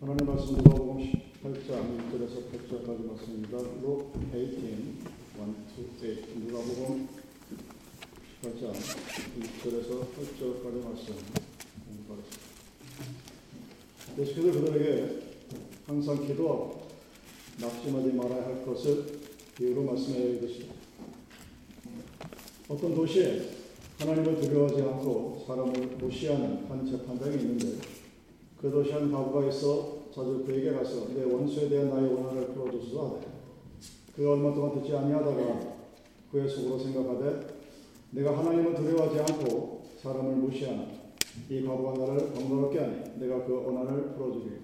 하나님 말씀 누가복음 18장 1절에서 8절까지 말씀입니다. 록 18, 1 to 8 누가복음 18장 1절에서 8절까지 말씀 공부하겠습니다. 예수께서 그들에게 항상 기도하고 낙심하지 말아야 할 것을 비유로 말씀해 이르시되 어떤 도시에 하나님을 두려워하지 않고 사람을 무시하는 한 재판장이 있는데 그 도시 한 가부가 있어 자주 그에게 가서 내 원수에 대한 나의 원한을 풀어주소서 하되 그가 얼마 동안 듣지 아니하다가 그의 속으로 생각하되 내가 하나님을 두려워하지 않고 사람을 무시하는 이 가부가 나를 번거롭게 하니 내가 그 원한을 풀어주리라.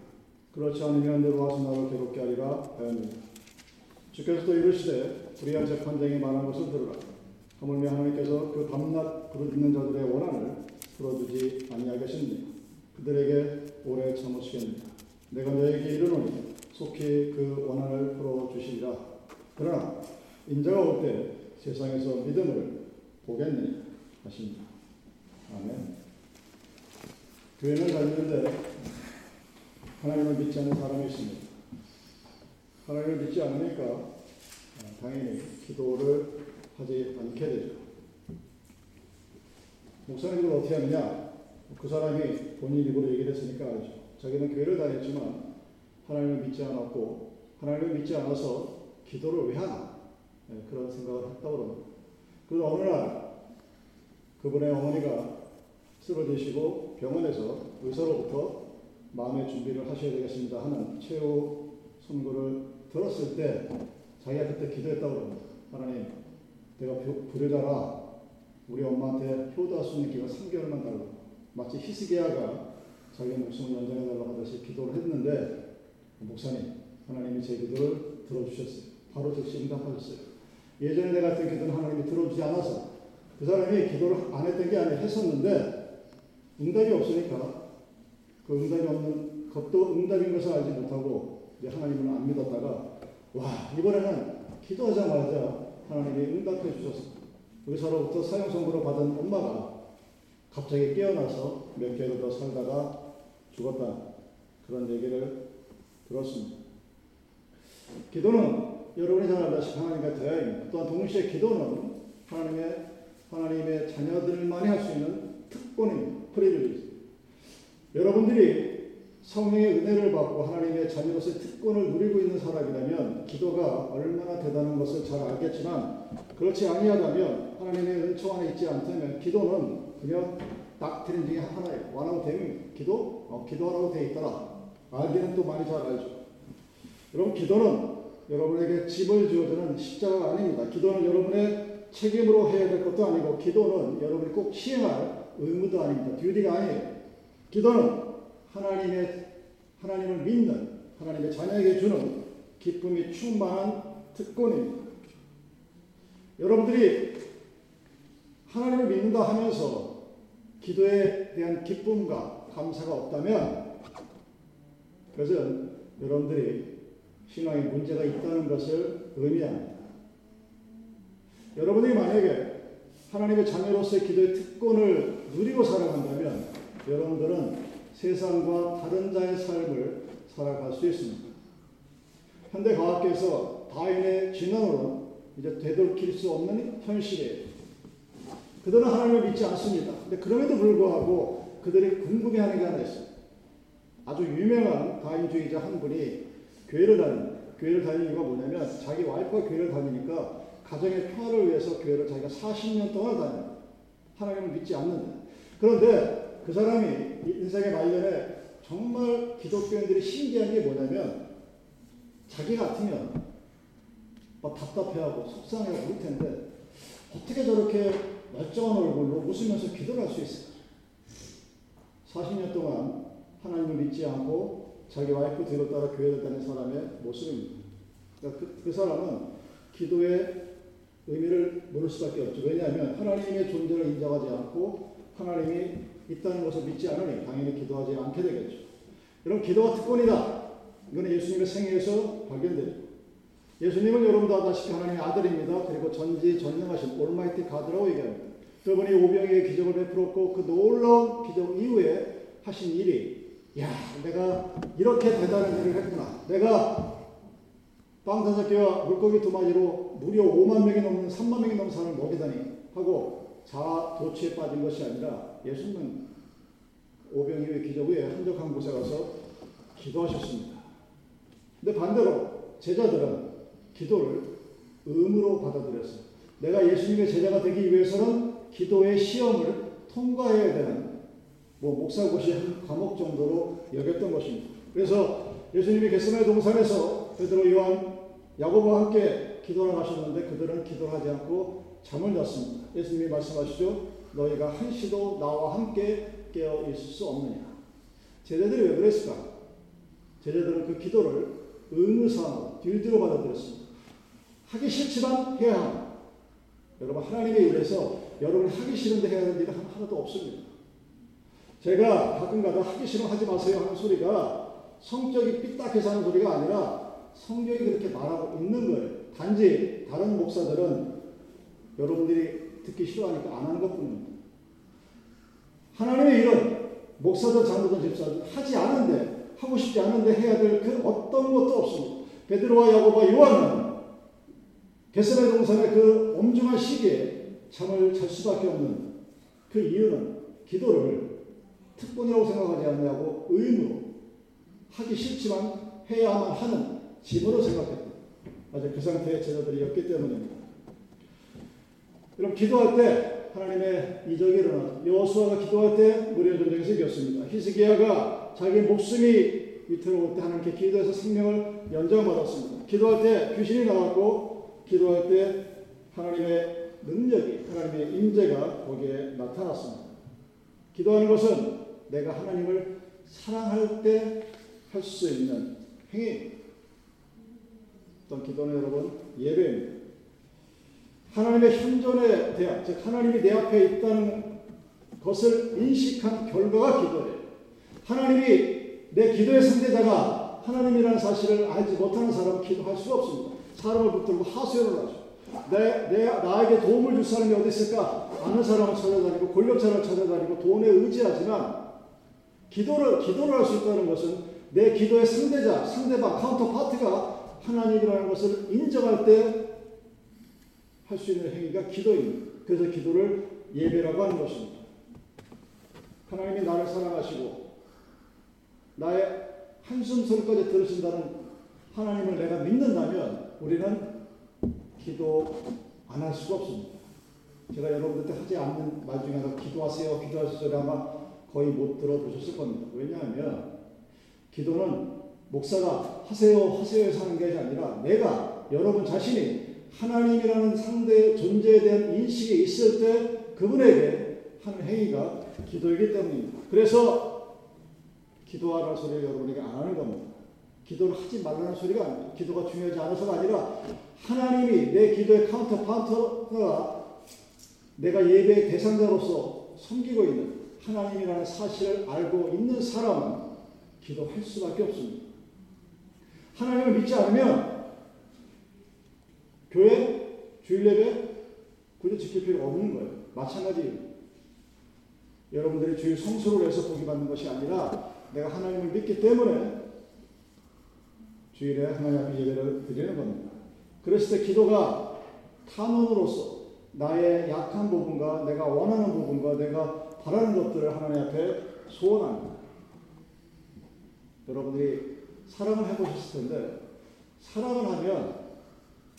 그렇지 않으면 내로 와서 나를 괴롭게 하리라 하였느니라. 주께서 또 이르시되 불의한 재판장이 말한 것을 들으라. 하물며 하나님께서 그 밤낮 부르짖는 자들의 원한을 풀어주지 아니하겠습니까 그들에게 오래 참으시겠느냐? 내가 너에게 이르노니 속히 그 원한을 풀어 주시리라. 그러나 인자가 올 때 세상에서 믿음을 보겠느냐 하십니다. 아멘. 교회는 다니는데 하나님을 믿지 않는 사람이 있습니다. 하나님을 믿지 않으니까 당연히 기도를 하지 않게 되죠. 목사님들 어떻게 하느냐 그 사람이 본인 입으로 얘기를 했으니까 알죠. 자기는 교회를 다녔지만 하나님을 믿지 않았고 하나님을 믿지 않아서 기도를 왜 하나 네, 그런 생각을 했다고 그럽니다. 그래서 어느 날 그분의 어머니가 쓰러지시고 병원에서 의사로부터 마음의 준비를 하셔야 되겠습니다 하는 최후 선고를 들었을 때 자기가 그때 기도했다고 합니다. 하나님, 내가 불효자라 우리 엄마한테 효도할 수 있는 기간 3개월만 달라고. 마치 히스기야가 자기의 목숨을 연장해달라고 하듯이 기도를 했는데 목사님, 하나님이 제 기도를 들어주셨어요. 바로 즉시 응답하셨어요. 예전에 내가 했던 기도는 하나님이 들어주지 않아서 그 사람이 기도를 안 했던 게 아니라 했었는데 응답이 없으니까 그 응답이 없는 것도 응답인 것을 알지 못하고 이제 하나님을 안 믿었다가 와 이번에는 기도하자마자 하나님이 응답해 주셨어. 의사로부터 사형 선고를 받은 엄마가 갑자기 깨어나서 몇 개월 더 살다가 죽었다. 그런 얘기를 들었습니다. 기도는 여러분이 잘 알다시피 하나님과 대화입니다. 또한 동시에 기도는 하나님의 하나님의 자녀들만이 할 수 있는 특권입니다. 프리빌리지. 여러분들이 성령의 은혜를 받고 하나님의 자녀로서의 특권을 누리고 있는 사람이라면 기도가 얼마나 대단한 것을 잘 알겠지만 그렇지 아니하다면 하나님의 은총 안에 있지 않다면 기도는 그냥 닥트린 중에 하나예요. 완하고 되면 기도? 어, 기도하라고 돼 있더라. 알기는 또 많이 잘 알죠. 여러분 기도는 여러분에게 집을 지어주는 십자가가 아닙니다. 기도는 여러분의 책임으로 해야 될 것도 아니고 기도는 여러분이 꼭 시행할 의무도 아닙니다. 듀티가 아니에요. 기도는 하나님의 하나님을 믿는 하나님의 자녀에게 주는 기쁨이 충만한 특권입니다. 여러분들이 하나님을 믿는다 하면서 기도에 대한 기쁨과 감사가 없다면 그것은 여러분들이 신앙에 문제가 있다는 것을 의미합니다. 여러분이 만약에 하나님의 자녀로서의 기도의 특권을 누리고 살아간다면 여러분들은 세상과 다른 자의 삶을 살아갈 수 있습니다. 현대 과학계에서 다윈의 진언으로 이제 되돌킬 수 없는 현실이에요. 그들은 하나님을 믿지 않습니다. 근데 그럼에도 불구하고 그들이 궁금해하는 게 하나 있어요. 아주 유명한 다인주의자 한 분이 교회를 다닙니다. 교회를 다니는 이유가 뭐냐면 자기 와이프가 교회를 다니니까 가정의 평화를 위해서 교회를 자기가 40년 동안 다닙니다. 하나님을 믿지 않는다. 그런데 그 사람이 인생의 말년에 정말 기독교인들이 신기한 게 뭐냐면 자기 같으면 막 답답해하고 속상해하고 그럴 텐데 어떻게 저렇게 멀쩡한 얼굴로 웃으면서 기도를 할 수 있을까? 40년 동안 하나님을 믿지 않고 자기 와이프 뒤로 따라 교회를 다니는 사람의 모습입니다. 그러니까 그, 그 사람은 기도의 의미를 모를 수밖에 없죠. 왜냐하면 하나님의 존재를 인정하지 않고 하나님이 있다는 것을 믿지 않으니 당연히 기도하지 않게 되겠죠. 여러분 기도가 특권이다. 이거는 예수님의 생애에서 발견돼요. 예수님은 여러분도 아다시피 하나님의 아들입니다. 그리고 전지 전능하신 올마이티 가드라고 얘기합니다. 그분이 오병이의 기적을 베풀었고 그 놀라운 기적 이후에 하신 일이 야, 내가 이렇게 대단한 일을 했구나. 내가 빵사자교와 물고기 두 마리로 무려 5만 명이 넘는 3만 명이 넘는 사람을 먹이다니 하고 자아 도취에 빠진 것이 아니라 예수님은 오병 이후의 기적 후에 한적한 곳에 가서 기도하셨습니다. 근데 반대로 제자들은 기도를 의무로 받아들였어요. 내가 예수님의 제자가 되기 위해서는 기도의 시험을 통과해야 되는 뭐 목사고시 한 과목 정도로 여겼던 것입니다. 그래서 예수님이 겟세마네 동산에서 베드로 요한 야고보와 함께 기도를 하셨는데 그들은 기도하지 않고 잠을 잤습니다. 예수님이 말씀하시죠. 너희가 한시도 나와 함께 깨어 있을 수 없느냐. 제자들이 왜 그랬을까? 제자들은 그 기도를 의무사항으로 뒤로 받아들였습니다. 하기 싫지만 해야 합니다. 여러분 하나님의 일에서 여러분이 하기 싫은데 해야 되는 일은 하나도 없습니다. 제가 가끔가다 하기 싫으면 하지 마세요 하는 소리가 성격이 삐딱해서 하는 소리가 아니라 성경이 그렇게 말하고 있는 거예요. 단지 다른 목사들은 여러분들이 듣기 싫어하니까 안 하는 것 뿐입니다. 하나님의 일은 목사든 장로든 집사든 하지 않은데 하고 싶지 않은데 해야 될 그 어떤 것도 없습니다. 베드로와 야고보와 요한은 게세네 동산의 그 엄중한 시기에 잠을 잘 수밖에 없는 그 이유는 기도를 특권이라고 생각하지 않냐고 의무로 하기 싫지만 해야만 하는 짐으로 생각했다. 아직 그 상태의 제자들이었기 때문입니다. 여러분 기도할 때 하나님의 이적이 일어나 여호수아가 기도할 때 무리의 전쟁에서 이겼습니다. 히스기야가 자기 목숨이 위태로울 때 하나님께 기도해서 생명을 연장받았습니다. 기도할 때 귀신이 나왔고 기도할 때 하나님의 능력이 하나님의 임재가 거기에 나타났습니다. 기도하는 것은 내가 하나님을 사랑할 때 할 수 있는 행위. 어떤 기도는 여러분 예배입니다. 하나님의 현존에 대한 즉 하나님이 내 앞에 있다는 것을 인식한 결과가 기도예요. 하나님이 내 기도의 상대자가 하나님이라는 사실을 알지 못하는 사람은 기도할 수가 없습니다. 사람을 붙들고 하소연을 하죠. 내, 내, 나에게 도움을 줄 사람이 어디 있을까? 아는 사람을 찾아다니고 권력자를 찾아다니고 돈에 의지하지만 기도를 기도를 할 수 있다는 것은 내 기도의 상대자, 상대방, counterpart가 하나님이라는 것을 인정할 때 할 수 있는 행위가 기도입니다. 그래서 기도를 예배라고 하는 것입니다. 하나님이 나를 사랑하시고 나의 한숨 소리까지 들으신다는 하나님을 내가 믿는다면 우리는 기도 안 할 수가 없습니다. 제가 여러분들한테 하지 않는 말 중에 하나 기도하세요, 기도하세요 아마 거의 못 들어보셨을 겁니다. 왜냐하면 기도는 목사가 하세요, 하세요에서 하는 게 아니라 내가 여러분 자신이 하나님이라는 상대 존재에 대한 인식이 있을 때 그분에게 하는 행위가 기도이기 때문입니다. 그래서 기도하라는 소리를 여러분에게 안 하는 겁니다. 기도를 하지 말라는 소리가. 기도가 중요하지 않아서가 아니라 하나님이 내 기도의 counterpart가 내가 예배의 대상자로서 섬기고 있는 하나님이라는 사실을 알고 있는 사람은 기도할 수밖에 없습니다. 하나님을 믿지 않으면 교회, 주일 예배 굳이 지킬 필요가 없는 거예요. 마찬가지예요. 여러분들이 주일 성수를 해서 복이 받는 것이 아니라 내가 하나님을 믿기 때문에 주일에 하나님 앞에 예배를 드리는 겁니다. 그랬을 때 기도가 탄원으로서 나의 약한 부분과 내가 원하는 부분과 내가 바라는 것들을 하나님 앞에 소원합니다. 여러분들이 사랑을 해보셨을 텐데 사랑을 하면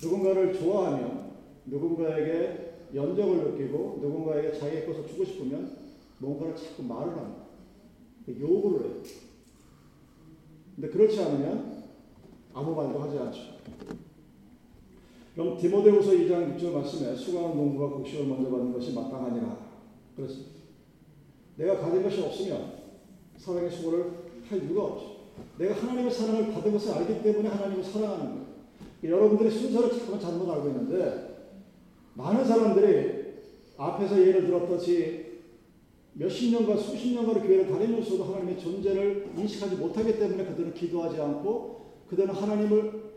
누군가를 좋아하면 누군가에게 연정을 느끼고 누군가에게 자기의 것을 주고 싶으면 뭔가를 자꾸 말을 합니다. 요구를 해요. 근데 그렇지 않으면 아무 말도 하지 않죠. 그럼 디모데후서 2장 6절 말씀에 수강한 농부가 곡식을 먼저 받는 것이 마땅하니라. 그렇습니다. 내가 가진 것이 없으면 사랑의 수고를 할 이유가 없죠. 내가 하나님의 사랑을 받은 것을 알기 때문에 하나님을 사랑하는 거예요. 여러분들이 순서를 자꾸 잘못 알고 있는데 많은 사람들이 앞에서 예를 들었듯이 몇십 년간 수십 년간 교회를 다니면서도 하나님의 존재를 인식하지 못하기 때문에 그들은 기도하지 않고 그들은 하나님을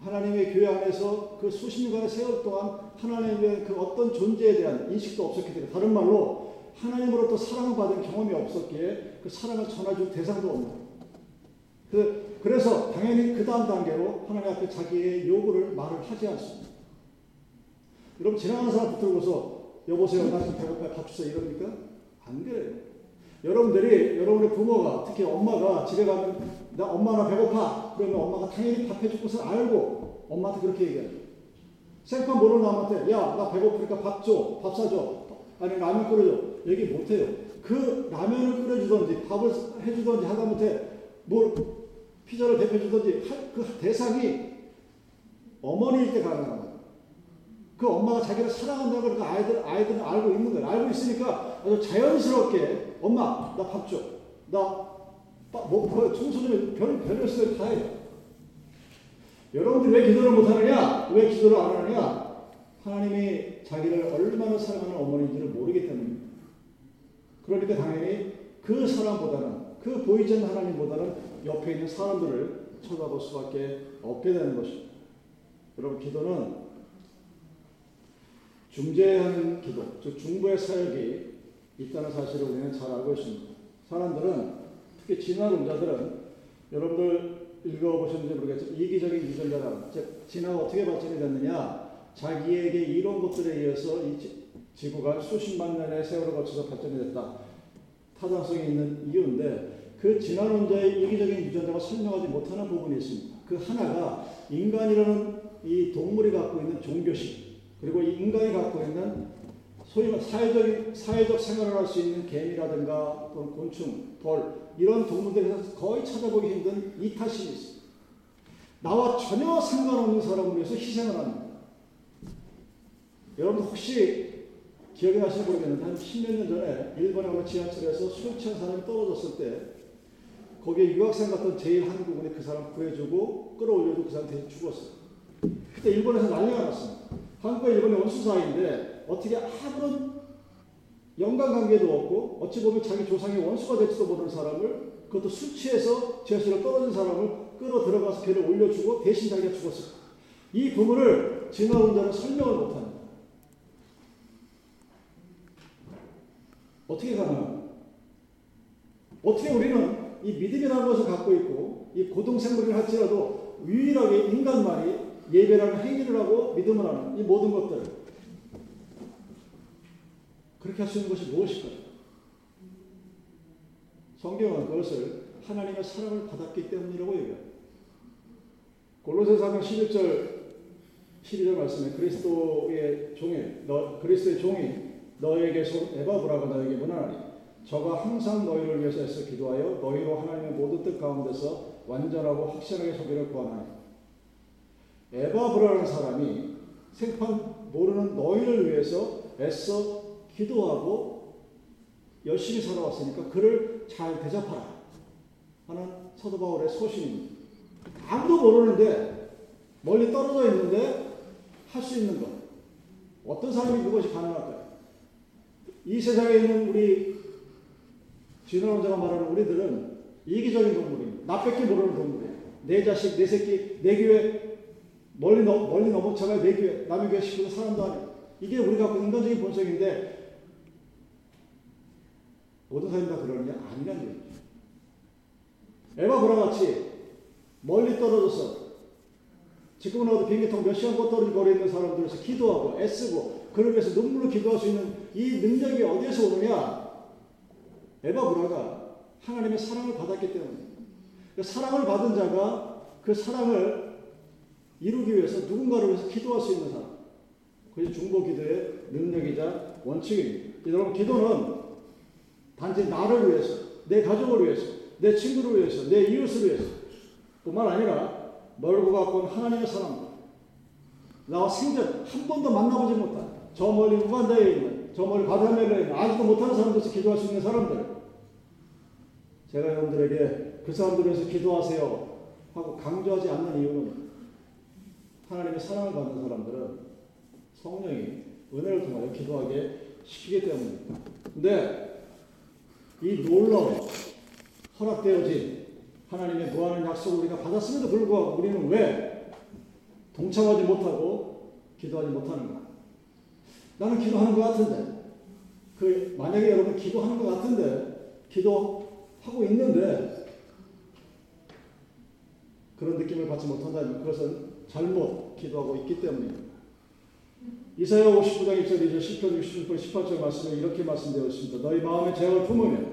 하나님의 교회 안에서 그 수십 년간의 세월 동안 하나님의 그 어떤 존재에 대한 인식도 없었기 때문에 다른 말로 하나님으로부터 사랑을 받은 경험이 없었기에 그 사랑을 전해줄 대상도 없는 그, 그래서 당연히 그 다음 단계로 하나님 앞에 자기의 요구를 말을 하지 않습니다. 여러분 지나가는 사람 붙들고서 여보세요 나 지금 배고파요 밥 주세요 이럽니까? 안 그래요. 여러분들이 여러분의 부모가 특히 엄마가 집에 가면 나 엄마 나 배고파 그러면 엄마가 당연히 밥 해줄 것을 알고 엄마한테 그렇게 얘기하죠. 생판 모르는 남한테 야 나 배고프니까 밥 줘, 밥 사줘, 아니 라면 끓여줘 얘기 못해요. 그 라면을 끓여주든지 밥을 해주든지 하다못해 뭘 피자를 대표주든지 그 대상이 어머니일 때 가능한 거예요. 그 엄마가 자기를 사랑한다고 그 아이들, 아이들은 알고 있는 거예요. 알고 있으니까 아주 자연스럽게 엄마 나 밥 줘. 나 뭐, 뭐 청소 좀 별, 별별수를 다 해요. 여러분들 왜 기도를 못하느냐? 왜 기도를 안 하느냐? 하나님이 자기를 얼마나 사랑하는 어머니인지를 모르기 때문입니다. 그러니까 당연히 그 사람보다는 그 보이지 않는 하나님보다는 옆에 있는 사람들을 쳐다볼 수밖에 없게 되는 것입니다. 여러분 기도는 중재하는 기도, 즉 중보의 사역이 있다는 사실을 우리는 잘 알고 있습니다. 사람들은 특히 진화론자들은 여러분들 읽어보셨는지 모르겠지만 이기적인 유전자라 즉 진화가 어떻게 발전이 됐느냐 자기에게 이런 것들에 의해서 이 지구가 수십만 년의 세월을 거쳐서 발전이 됐다. 타당성이 있는 이유인데 그 진화론자의 이기적인 유전자가 설명하지 못하는 부분이 있습니다. 그 하나가 인간이라는 이 동물이 갖고 있는 종교식 그리고 이 인간이 갖고 있는 소위 사회적 사회적 생활을 할 수 있는 개미라든가 또는 곤충, 벌 이런 동물들에서 거의 찾아보기 힘든 이타심이 있습니다. 나와 전혀 상관없는 사람을 위해서 희생을 합니다. 여러분 혹시 기억이 나시는 모르겠는데 한 10몇 년 전에 일본에 어느 지하철에서 술 취한 사람이 떨어졌을 때 거기에 유학생 같은 제일 한국인이 그 사람 구해주고 끌어올려주고 그 사람 대신 죽었어요. 그때 일본에서 난리가 났습니다. 한국과 일본의 원수 사이인데 어떻게 아무런 연관관계도 없고 어찌 보면 자기 조상의 원수가 될지도 모르는 사람을 그것도 술 취해서 지하철에 떨어진 사람을 끌어 들어가서 배를 올려주고 대신 자기가 죽었어요. 이 부분을 진화론 자는 설명을 못합니다. 어떻게 가능합니까? 어떻게 우리는 이 믿음이라는 것을 갖고 있고 이 고등생물을 할지라도 유일하게 인간만이 예배라는 행위를 하고 믿음을 하는 이 모든 것들 그렇게 할 수 있는 것이 무엇일까요? 성경은 그것을 하나님의 사랑을 받았기 때문이라고 얘기합니다. 골로새 4장 11절 12절 말씀에 그리스도의 종이 너 그리스도의 종이 너에게 손 에바브라가 너에게 문하나니 저가 항상 너희를 위해서 애써 기도하여 너희로 하나님의 모든 뜻 가운데서 완전하고 확실하게 소비를 구하나니 에바브라는 사람이 생판 모르는 너희를 위해서 애써 기도하고 열심히 살아왔으니까 그를 잘 대접하라 하는 사도 바울의 소신입니다. 아무도 모르는데 멀리 떨어져 있는데 할 수 있는 것. 어떤 사람이 그것이 가능할까요? 이 세상에 있는 우리 진화론자가 말하는 우리들은 이기적인 동물입니다. 나밖에 모르는 동물이에요. 내 자식, 내 새끼, 내 교회 멀리 넘, 멀리 넘어쳐가 내 교회, 남의 교회 식구는 사람도 아니에요. 이게 우리가 인간적인 본성인데 모든 사람이 다 그러느냐? 아니란 얘기죠. 에바브라 같이 멀리 떨어져서 지금은 어디 비행기 타고 몇 시간 떨어진 거리에 있는 사람들에서 기도하고 애쓰고 그를 위해서 눈물로 기도할 수 있는 이 능력이 어디에서 오느냐? 에바브라가 하나님의 사랑을 받았기 때문에 그 사랑을 받은 자가 그 사랑을 이루기 위해서 누군가를 위해서 기도할 수 있는 사람. 그게 중보 기도의 능력이자 원칙입니다. 여러분 기도는 단지 나를 위해서, 내 가족을 위해서, 내 친구를 위해서, 내 이웃을 위해서. 뿐만 아니라 멀고 가까운 하나님의 사람, 나와 생전 한 번도 만나보지 못한 저 멀리 우간다에 있는 저 멀리 바다멜로에 있는 아직도 못하는 사람들에서 기도할 수 있는 사람들. 제가 여러분들에게 그 사람들 위해서 기도하세요 하고 강조하지 않는 이유는 하나님의 사랑을 받는 사람들은 성령이 은혜를 통하여 기도하게 시키기 때문입니다. 근데 이 놀라운 허락되어진 하나님의 무한한 약속을 우리가 받았음에도 불구하고 우리는 왜 동참하지 못하고 기도하지 못하는가? 나는 기도하는 것 같은데 그 만약에 여러분 기도하는 것 같은데 기도하고 있는데 그런 느낌을 받지 못한다면 그것은 잘못 기도하고 있기 때문입니다. 이사야 59장 1절 2절 10편 66편 18절 말씀에 이렇게 말씀되어 있습니다. 너희 마음에 죄악을 품으면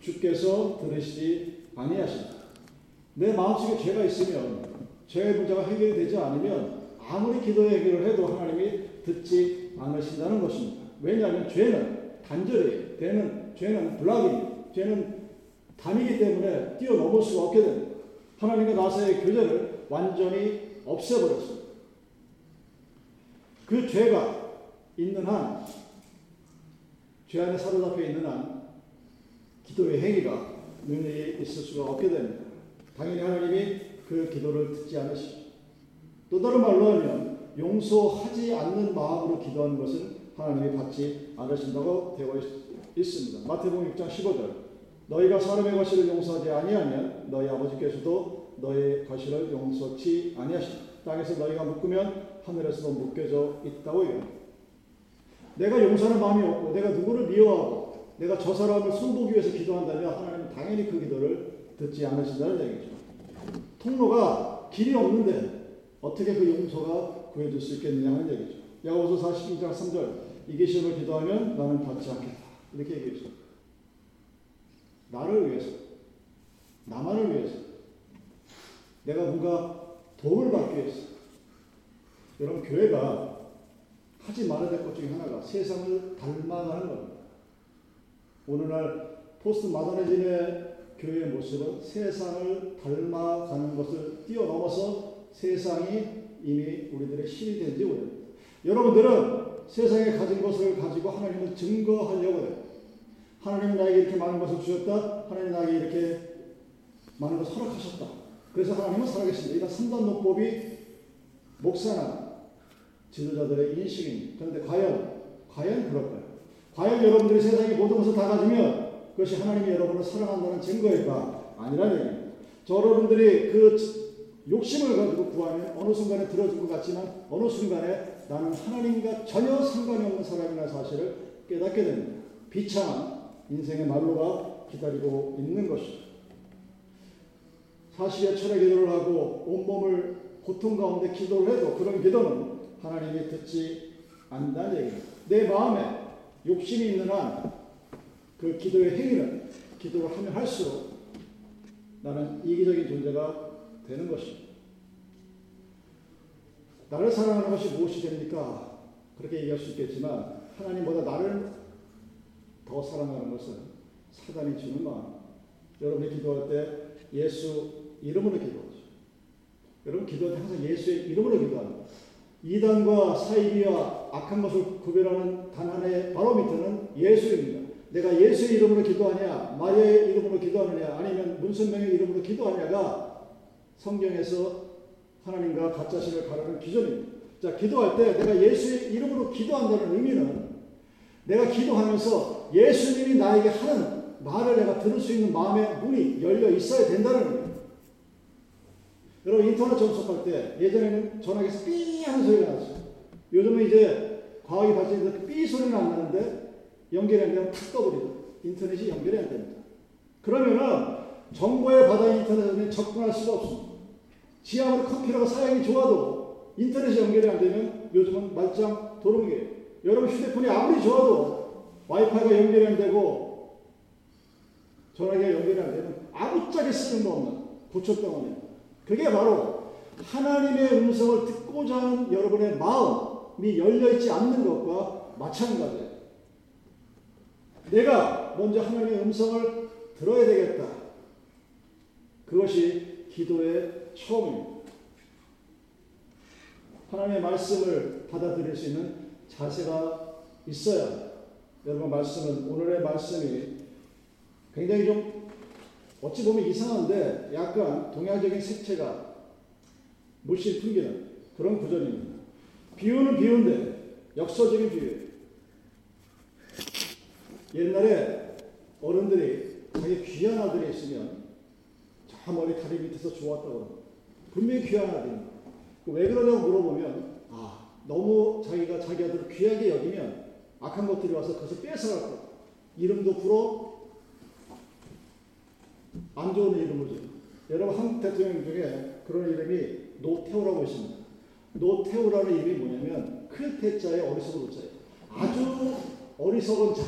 주께서 들으시지 아니하신다. 내 마음속에 죄가 있으면 죄의 문제가 해결이 되지 않으면 아무리 기도의 해결을 해도 하나님이 듣지 않으신다는 것입니다. 왜냐하면 죄는 단절이 되는 죄는 블락입니다. 죄는 담이기 때문에 뛰어넘을 수가 없게 됩니다. 하나님과 나사의 교제를 완전히 없애버렸습니다. 그 죄가 있는 한, 죄 안에 사로잡혀 있는 한, 기도의 행위가 눈에 있을 수가 없게 됩니다. 당연히 하나님이 그 기도를 듣지 않으시죠. 또 다른 말로 하면 용서하지 않는 마음으로 기도하는 것은 하나님이 받지 않으신다고 되어 있습니다. 마태복음 6장 15절 너희가 사람의 과실을 용서하지 아니하면 너희 아버지께서도 너희 과실을 용서치 아니하신다. 땅에서 너희가 묶으면 하늘에서도 묶여져 있다고 얘기합니다. 내가 용서하는 마음이 없고 내가 누구를 미워하고 내가 저 사람을 손보기 위해서 기도한다면 하나님은 당연히 그 기도를 듣지 않으신다는 얘기죠. 통로가 길이 없는데 어떻게 그 용서가 구해줄 수 있겠느냐 하는 얘기죠. 야고보서 42장 3절 이게 시험을 기도하면 나는 받지 않겠다. 이렇게 얘기했죠. 나를 위해서 나만을 위해서 내가 뭔가 도움을 받기 위해서 여러분 교회가 하지 말아야 될 것 중에 하나가 세상을 닮아가는 겁니다. 오늘날 포스트 마더니즘의 교회의 모습은 세상을 닮아가는 것을 뛰어넘어서 세상이 이미 우리들의 신이 된 지 오래입니다. 여러분들은 세상에 가진 것을 가지고 하나님을 증거하려고 해요. 하나님이 나에게 이렇게 많은 것을 주셨다. 하나님 나에게 이렇게 많은 것을 허락하셨다. 그래서 하나님은 살아계신다. 이런 삼단 논법이 목사나 지도자들의 인식입니다. 그런데 과연, 과연 그럴까요? 과연 여러분들이 세상의 모든 것을 다 가지면 그것이 하나님이 여러분을 사랑한다는 증거일까? 아니라는. 저 여러분들이 그 욕심을 가지고 구하면 어느 순간에 들어줄 것 같지만 어느 순간에 나는 하나님과 전혀 상관이 없는 사람이라는 사실을 깨닫게 됩니다. 비참한 인생의 말로가 기다리고 있는 것이죠. 사실의 철의 기도를 하고 온몸을 고통 가운데 기도를 해도 그런 기도는 하나님이 듣지 않는다는 얘기입니다. 내 마음에 욕심이 있는 한 그 기도의 행위는 기도를 하면 할수록 나는 이기적인 존재가 되는 것입니다. 나를 사랑하는 것이 무엇이 됩니까? 그렇게 얘기할 수 있겠지만 하나님보다 나를 더 사랑하는 것은 사단이 주는 마음. 여러분이 기도할 때 예수 이름으로 기도하죠. 여러분 기도할 때 항상 예수의 이름으로 기도합니다. 이단과 사이비와 악한 것을 구별하는 단 하나의 바로 밑에는 예수입니다. 내가 예수의 이름으로 기도하냐, 마리아의 이름으로 기도하느냐, 아니면 문선명의 이름으로 기도하냐가 성경에서 하나님과 가짜신을 가르는 기준입니다. 자, 기도할 때 내가 예수의 이름으로 기도한다는 의미는 내가 기도하면서 예수님이 나에게 하는 말을 내가 들을 수 있는 마음의 문이 열려 있어야 된다는. 여러분 인터넷 접속할 때 예전에는 전화기에서 삐 하는 소리가 났어요. 요즘은 이제 과학이 발전해서 그삐 소리는 안 나는데 연결이 안 되면 탁 떠버리죠. 인터넷이 연결이 안 됩니다. 그러면은 정보의 바다인 인터넷에 접근할 수가 없습니다. 지하으로 컴퓨터가 사양이 좋아도 인터넷이 연결이 안 되면 요즘은 말짱 도롱이에요. 여러분 휴대폰이 아무리 좋아도 와이파이가 연결이 안 되고 전화기가 연결이 안 되면 아무짝에 쓸모없는 고철덩어리 그게 바로 하나님의 음성을 듣고자 하는 여러분의 마음이 열려있지 않는 것과 마찬가지예요. 내가 먼저 하나님의 음성을 들어야 되겠다. 그것이 기도의 처음입니다. 하나님의 말씀을 받아들일 수 있는 자세가 있어야 여러분 말씀은 오늘의 말씀이 굉장히 좀 어찌 보면 이상한데 약간 동양적인 색채가 물씬 풍기는 그런 구절입니다. 비유는 비유인데 역설적인 비유예요. 옛날에 어른들이 자기 귀한 아들이 있으면 저 머리 다리 밑에서 좋았다고. 분명히 귀한 아들입니다. 왜 그러냐고 물어보면 아 너무 자기가 자기 아들을 귀하게 여기면 악한 것들이 와서 그것을 뺏어갈 거. 이름도 불어 안 좋은 이름을 줘. 여러분 한국 대통령 중에 그런 이름이 노태우라고 있습니다. 노태우라는 이름이 뭐냐면 큰 태자에 어리석은 자예요. 아주 어리석은 자.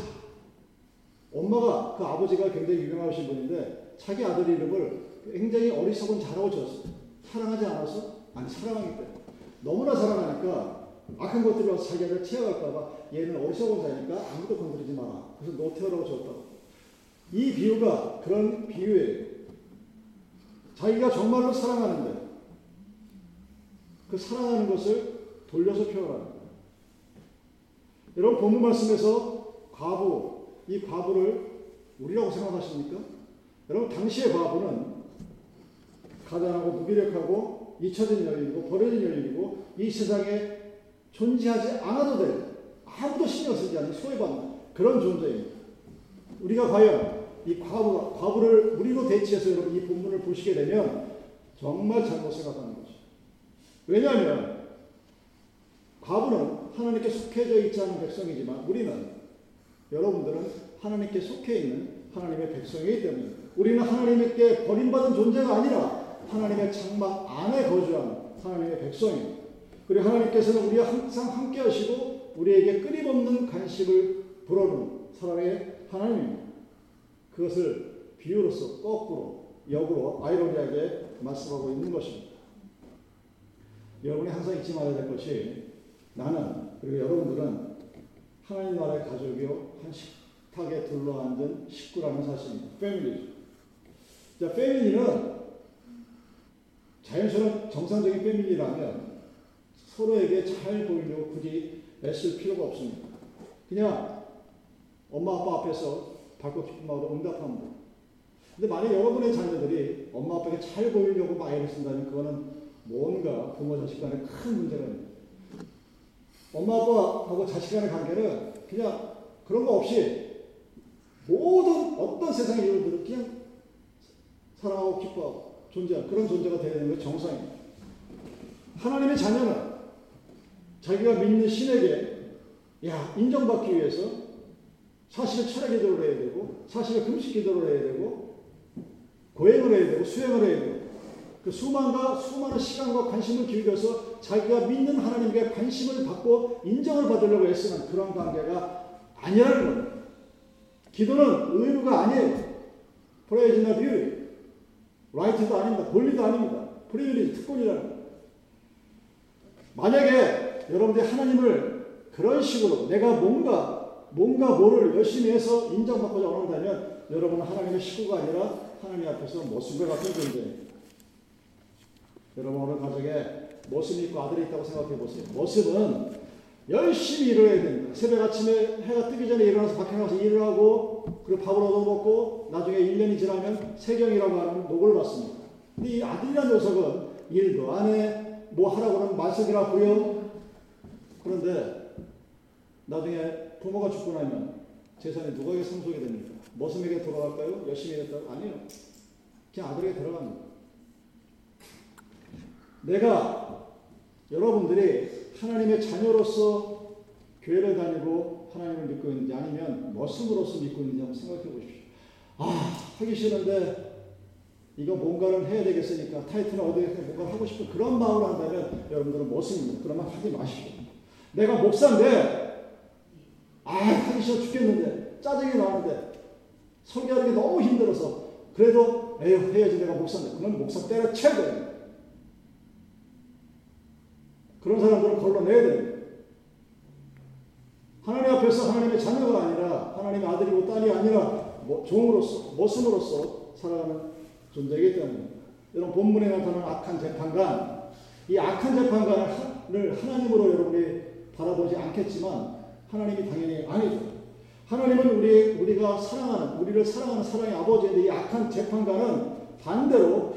엄마가 그 아버지가 굉장히 유명하신 분인데 자기 아들 이름을 굉장히 어리석은 자라고 지었어요. 사랑하지 않아서? 아니 사랑하기 때문에. 너무나 사랑하니까 악한 것들이 와서 자기 아들 채워갈까봐 얘는 어리석은 자니까 아무도 건드리지 마라. 그래서 노태우라고 지었다고. 이 비유가 그런 비유예요. 자기가 정말로 사랑하는데 그 사랑하는 것을 돌려서 표현합니다. 여러분 본문 말씀에서 과부, 이 과부를 우리라고 생각하십니까? 여러분 당시의 과부는 가난하고 무기력하고 잊혀진 여인이고 버려진 여인이고 이 세상에 존재하지 않아도 될 아무도 신경 쓰지 않는 소외받는 그런 존재입니다. 우리가 과연 이 과부, 과부를 우리로 대치해서 여러분 이 본문을 보시게 되면 정말 잘못 생각하는 거죠. 왜냐하면 과부는 하나님께 속해져 있지 않은 백성이지만 우리는 여러분들은 하나님께 속해 있는 하나님의 백성이기 때문에 우리는 하나님께 버림받은 존재가 아니라 하나님의 장막 안에 거주한 하나님의 백성입니다. 그리고 하나님께서는 우리와 항상 함께 하시고 우리에게 끊임없는 간식을 불어는 사랑의 하나님입니다. 그것을 비유로서 거꾸로 역으로 아이러니하게 말씀하고 있는 것입니다. 여러분이 항상 잊지 말아야 될 것이 나는 그리고 여러분들은 하나님 나라의 가족이요 한 식탁에 둘러앉은 식구라는 사실입니다. 패밀리죠. 자, 패밀리는 자연스러운 정상적인 패밀리라면 서로에게 잘 보이려고 굳이 애쓸 필요가 없습니다. 그냥 엄마 아빠 앞에서 밝고 기쁜 마음으로 돼. 근데 만약 여러분의 자녀들이 엄마 아빠에게 잘 보이려고 막 애를 쓴다면 그거는 뭔가 부모 자식 간에 큰 문제가 있는 엄마 아빠하고 자식 간의 관계는 그냥 그런 거 없이 모든 어떤 세상의 이유들은 그냥 사랑하고 기뻐하고 존재하는 그런 존재가 되어야 되는 게 정상입니다. 하나님의 자녀는 자기가 믿는 신에게 야 인정받기 위해서 사실은 철학 기도를 해야 되고 사실은 금식 기도를 해야 되고 고행을 해야 되고 수행을 해야 되고 그 수만과 수많은 시간과 관심을 기울여서 자기가 믿는 하나님께 관심을 받고 인정을 받으려고 애쓰는 그런 관계가 아니라는 겁니다. 기도는 의무가 아니에요. Pray is not duty, right도 아닙니다. 권리도 아닙니다. privilege, 특권이라는 겁니다. 만약에 여러분들이 하나님을 그런 식으로 내가 뭔가 뭔가 뭐를 열심히 해서 인정받고자 원한다면 여러분은 하나님의 식구가 아니라 하나님 앞에서 머슴과 같은 존재입니다. 여러분 오늘 가정에 머슴이 있고 아들이 있다고 생각해 보세요. 머슴은 열심히 일을 해야 됩니다. 새벽 아침에 해가 뜨기 전에 일어나서 밖에 나가서 일을 하고 그리고 밥을 얻어먹고 나중에 1년이 지나면 세경이라고 하는 녹을 받습니다. 근데 이 아들이라는 녀석은 일도 안 해, 뭐 하라고 하면 말썽이나 부려. 그런데 나중에 부모가 죽고 나면 재산이 누구에게 상속이 됩니까? 모습에게 돌아갈까요? 열심히 했다? 아니요. 그냥 아들에게 들어갑니다. 내가 여러분들이 하나님의 자녀로서 교회를 다니고 하나님을 믿고 있는지 아니면 머슴으로서 믿고 있는지 한번 생각해 보십시오. 아, 하기 싫은데 이거 뭔가를 해야 되겠으니까 타이틀을 얻어야 뭔가 하고 싶은 그런 마음으로 한다면 여러분들은 머슴입니다. 그러면 하지 마십시오. 내가 목사인데 싫어 죽겠는데 짜증이 나는데 설교하는 게 너무 힘들어서 그래도 에휴 해야지 내가 목사인데 그러면 목사 때려쳐야 돼요. 그런 사람들은 걸러내야 됩니다. 하나님 앞에서 하나님의 자녀가 아니라 하나님의 아들이고 딸이 아니라 뭐 종으로서 모습으로서 살아가는 존재이기 때문입니다. 여러분 본문에 나타나는 악한 재판관 이 악한 재판관을 하나님으로 여러분이 바라보지 않겠지만 하나님이 당연히 아니죠. 하나님은 우리 우리가 사랑하는 우리를 사랑하는 사랑의 아버지인데 이 악한 재판관은 반대로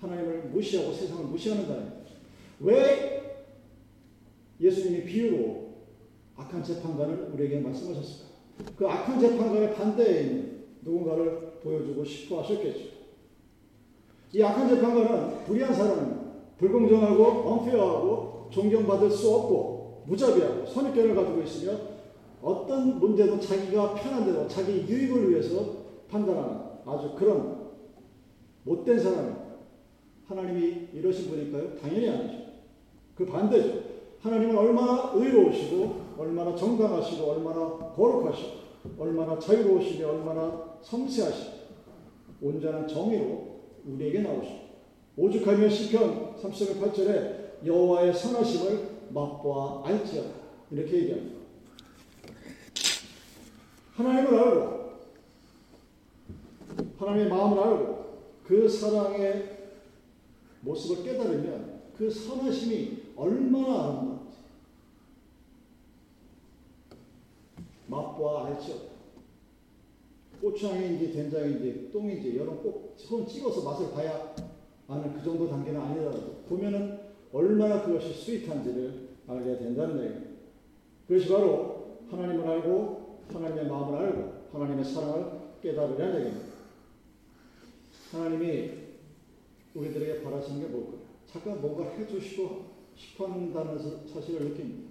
하나님을 무시하고 세상을 무시하는 자예요. 왜 예수님이 비유로 악한 재판관을 우리에게 말씀하셨을까? 그 악한 재판관의 반대에 있는 누군가를 보여주고 싶어 하셨겠죠. 이 악한 재판관은 불의한 사람입니다. 불공정하고 언페어하고 존경받을 수 없고 무자비하고 선입견을 가지고 있으며 어떤 문제도 자기가 편한 대로 자기 유익을 위해서 판단하는 아주 그런 못된 사람입니다. 하나님이 이러신 분일까요? 당연히 아니죠. 그 반대죠. 하나님은 얼마나 의로우시고 얼마나 정당하시고 얼마나 거룩하시고 얼마나 자유로우시며 얼마나 섬세하시고 온전한 정의로 우리에게 나오시고 오죽하면 시편 30편 8절에 여호와의 선하심을 맛보아 알지어다 이렇게 얘기합니다. 하나님을 알고 하나님의 마음을 알고 그 사랑의 모습을 깨달으면 그 선하심이 얼마나 아름다운지 맛보아 알지어다. 고추장인지 된장인지 똥인지 여러분 꼭손 찍어서 맛을 봐야 아는 그 정도 단계는 아니더라도 보면은 얼마나 그것이 스윗한지를 알게 된다는 얘기입니다. 그것이 바로 하나님을 알고 하나님의 마음을 알고 하나님의 사랑을 깨달으려는 얘기입니다. 하나님이 우리들에게 바라시는 게 뭘까요? 잠깐 뭔가 해주시고 싶어 한다는 사실을 느낍니다.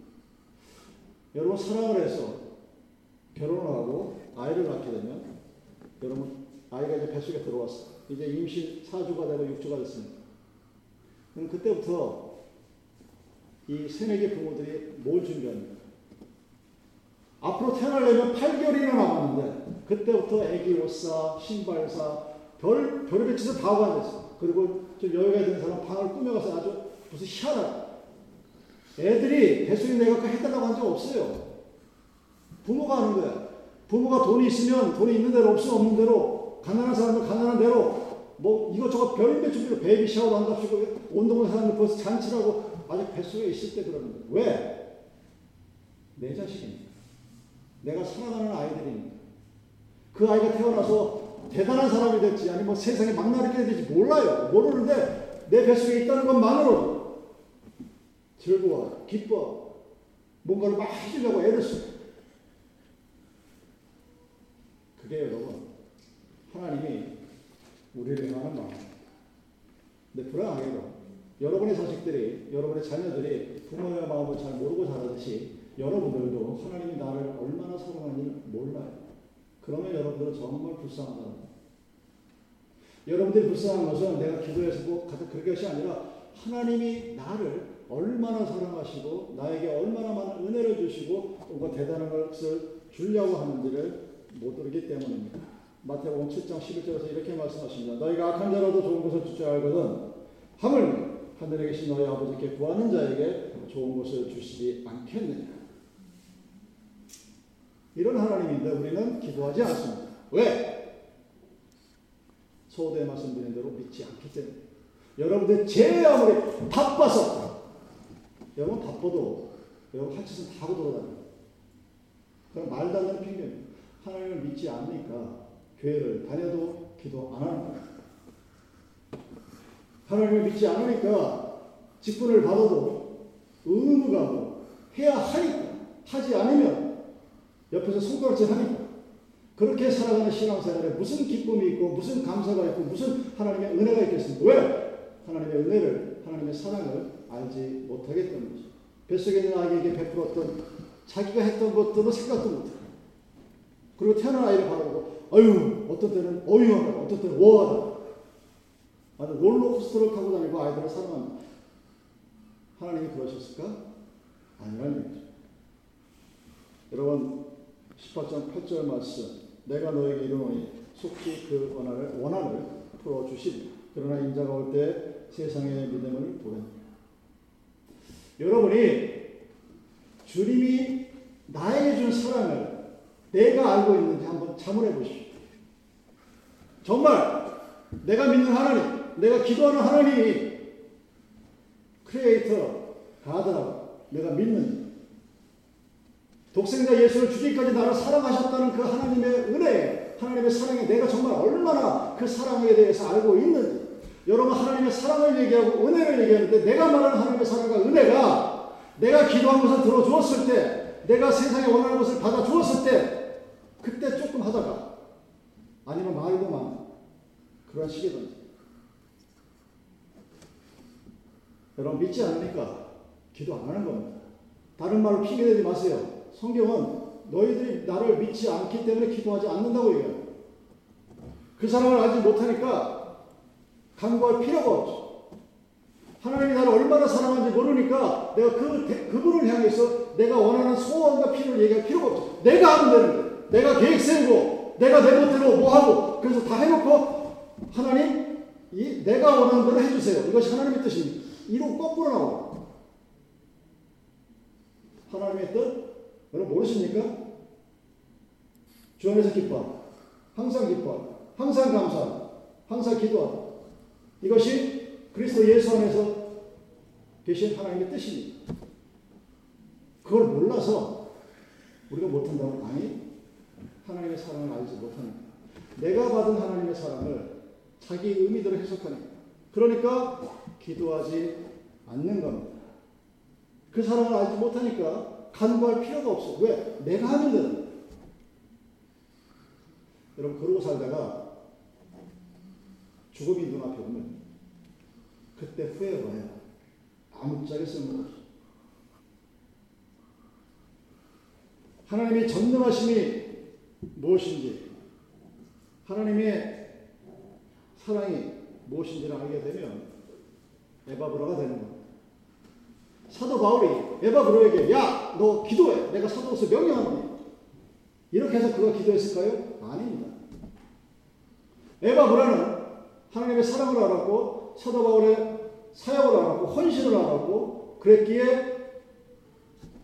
여러분 사랑을 해서 결혼을 하고 아이를 낳게 되면 여러분 아이가 이제 뱃속에 들어왔어. 이제 임신 4주가 되고 6주가 됐습니다. 그럼 그때부터 이 새내기 부모들이 뭘 준비합니까? 앞으로 태어나려면 8개월이나 남았는데 그때부터 애기 옷사, 신발사, 별, 별의별 짓을 다 하고 앉았어. 그리고 좀 여유가 있는 사람 방을 꾸며가서 아주 무슨 희한하다. 애들이 뱃속에 내가 했다고 한 적 없어요. 부모가 하는 거야. 부모가 돈이 있으면 돈이 있는 대로 없으면 없는 대로 가난한 사람은 가난한 대로 뭐 이것저것 별의별 준비로 baby shower도 한답시고 온동네 사람들 벌써 잔치라고 아직 뱃속에 있을 때 그러는 거예요. 왜? 내 자식이니까. 내가 사랑하는 아이들이니까. 그 아이가 태어나서 대단한 사람이 될지 아니면 뭐 세상에 망나니가 될지 몰라요. 모르는데 내 뱃속에 있다는 것만으로도 즐거워, 기뻐, 뭔가를 막 해주려고 애를 써. 그게 여러분 하나님이 우리를 향하는 마음. 근데 불안하게도 여러분의 자식들이 여러분의 자녀들이 부모의 마음을 잘 모르고 자라듯이 여러분들도 하나님이 나를 얼마나 사랑하는지 몰라요. 그러면 여러분들은 정말 불쌍하다. 여러분들이 불쌍한 것은 내가 기도해서 뭐 그렇게 것이 아니라 하나님이 나를 얼마나 사랑하시고 나에게 얼마나 많은 은혜를 주시고 뭔가 대단한 것을 주려고 하는지를 못 알기 때문입니다. 마태복음 7장 11절에서 이렇게 말씀하십니다. 너희가 악한 자라도 좋은 것을 줄줄 알거든 하물 하늘에 계신 너희 아버지께 구하는 자에게 좋은 것을 주시지 않겠느냐. 이런 하나님인데 우리는 기도하지 않습니다. 왜? 소대에 말씀드린 대로 믿지 않기 때문에. 여러분들 제 아무리 바빠서 여러분 바빠도 여러분 할 짓은 다 하고 돌아다녀요. 그럼 말도 안 되는 핑계입니다. 하나님을 믿지 않으니까 교회를 다녀도 기도 안 하는 거예요. 하나님을 믿지 않으니까 직분을 받아도 의무가 뭐 해야 하니까 하지 않으면 옆에서 손가락질 하니까 그렇게 살아가는 신앙생활에 무슨 기쁨이 있고 무슨 감사가 있고 무슨 하나님의 은혜가 있겠습니까? 왜? 하나님의 은혜를 하나님의 사랑을 알지 못하기 때문이죠. 뱃속에 있는 아기에게 베풀었던 자기가 했던 것들은 생각도 못해요. 그리고 태어난 아이를 바라보고 아유 어떤 때는 어유하다 어떤 때는 워하다 아주 롤러코스터를 타고 다니고 아이들을 사랑합니다. 하나님이 그러셨을까? 아니라는 얘기죠. 여러분 18장 8절 말씀 내가 너에게 이르노니 속히 그 원한을, 원한을 풀어주시리 그러나 인자가 올 때 세상의 믿음을 보냅니다. 여러분이 주님이 나에게 준 사랑을 내가 알고 있는지 한번 자문해 보십시오. 정말 내가 믿는 하나님, 내가 기도하는 하나님이 크리에이터, 가드라고 내가 믿는지 독생자 예수를 주기까지 나를 사랑하셨다는 그 하나님의 은혜, 하나님의 사랑에 내가 정말 얼마나 그 사랑에 대해서 알고 있는지. 여러분 하나님의 사랑을 얘기하고 은혜를 얘기하는데 내가 말하는 하나님의 사랑과 은혜가 내가 기도한 것을 들어주었을 때 내가 세상에 원하는 것을 받아주었을 때 그때 조금 하다가 아니면 많은 그런 시기든지 여러분 믿지 않으니까 기도 안 하는 겁니다. 다른 말로 핑계대지 마세요. 성경은 너희들이 나를 믿지 않기 때문에 기도하지 않는다고 얘기해요. 그 사람을 알지 못하니까 간구할 필요가 없죠. 하나님이 나를 얼마나 사랑하는지 모르니까 내가 그, 그분을 향해서 내가 원하는 소원과 필요를 얘기할 필요가 없죠. 내가 하면 되는데. 내가 계획 세우고, 내가 내 멋대로 뭐 하고, 그래서 다 해놓고, 하나님, 이, 내가 원하는 대로 해주세요. 이것이 하나님의 뜻입니다. 이로 거꾸로 나와요. 하나님의 뜻? 여러분 모르십니까? 주 안에서 기뻐. 항상 기뻐. 항상 감사. 항상 기도하다. 이것이 그리스도 예수 안에서 계신 하나님의 뜻입니다. 그걸 몰라서 우리가 못한다고 아니 하나님의 사랑을 알지 못하는 내가 받은 하나님의 사랑을 자기 의미대로 해석하니까 그러니까 기도하지 않는 겁니다. 그 사랑을 알지 못하니까 간구할 필요가 없어. 왜? 내가 하면 되는 여러분 그러고 살다가 죽음이 눈앞에 오면 그때 후회해봐야 아무짝에 쓸모없어. 하나님의 전능하심이 무엇인지, 하나님의 사랑이 무엇인지를 알게 되면 에바브라가 되는 겁니다. 사도 바울이 에바브로에게 야, 너 기도해. 내가 사도로서 명령하노니. 이렇게 해서 그가 기도했을까요? 아닙니다. 에바브라는 하나님의 사랑을 알았고 사도 바울의 사역을 알았고 헌신을 알았고 그랬기에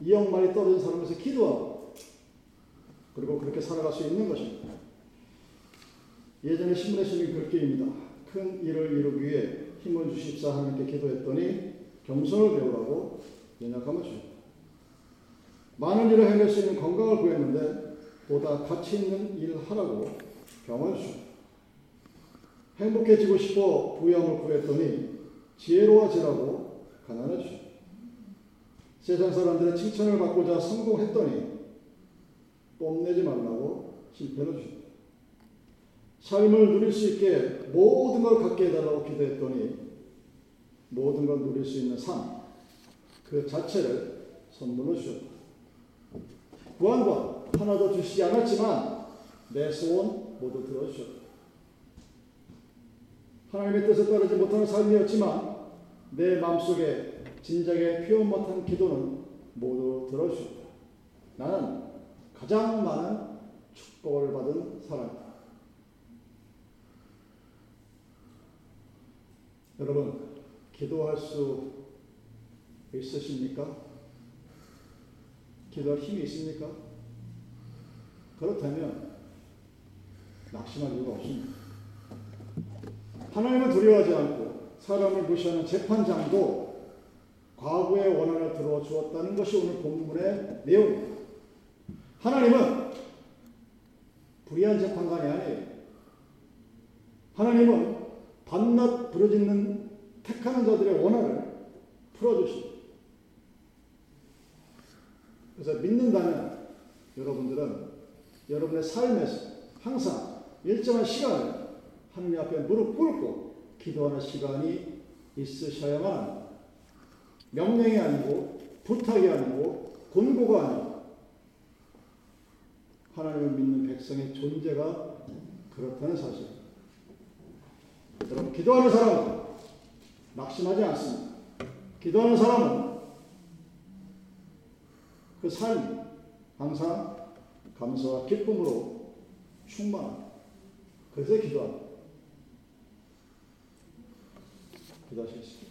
이역만이 떨어진 사람에서 기도하고 그리고 그렇게 살아갈 수 있는 것입니다. 예전에 신문에 쓰는 글귀입니다. 큰 일을 이루기 위해 힘을 주십사 하나님께 기도했더니 겸손을 배우라고 연약함을 주셨다. 많은 일을 해낼 수 있는 건강을 구했는데 보다 가치 있는 일을 하라고 병을 주셨다. 행복해지고 싶어 부양을 구했더니 지혜로워지라고 가난을 주셨다. 세상 사람들의 칭찬을 받고자 성공했더니 뽐내지 말라고 실패를 주셨다. 삶을 누릴 수 있게 모든 걸 갖게 해달라고 기도했더니 모든 걸 누릴 수 있는 삶, 그 자체를 선물로 주셨다. 구한과 하나도 주시지 않았지만 내 소원 모두 들어주셨다. 하나님의 뜻에 따르지 못하는 삶이었지만 내 마음속에 진작에 표현 못한 기도는 모두 들어주셨다. 나는 가장 많은 축복을 받은 사람이다. 여러분, 기도할 수 있으십니까? 기도할 힘이 있습니까? 그렇다면 낙심할 이유가 없습니다. 하나님을 두려워하지 않고 사람을 무시하는 재판장도 과거의 원한을 들어 주었다는 것이 오늘 본문의 내용입니다. 하나님은 불의한 재판관이 아니에요. 하나님은 밤낮 부러지는 택하는 자들의 원한을 풀어주십니다. 그래서 믿는다면 여러분들은 여러분의 삶에서 항상 일정한 시간을 하느님 앞에 무릎 꿇고 기도하는 시간이 있으셔야만 합니다. 명령이 아니고 부탁이 아니고 권고가 아니고 하나님을 믿는 백성의 존재가 그렇다는 사실. 여러분 기도하는 사람은 낙심하지 않습니다. 기도하는 사람은 그 삶이 항상 감사와 기쁨으로 충만합니다. 그래서 기도합니다. 기도하시겠습니다.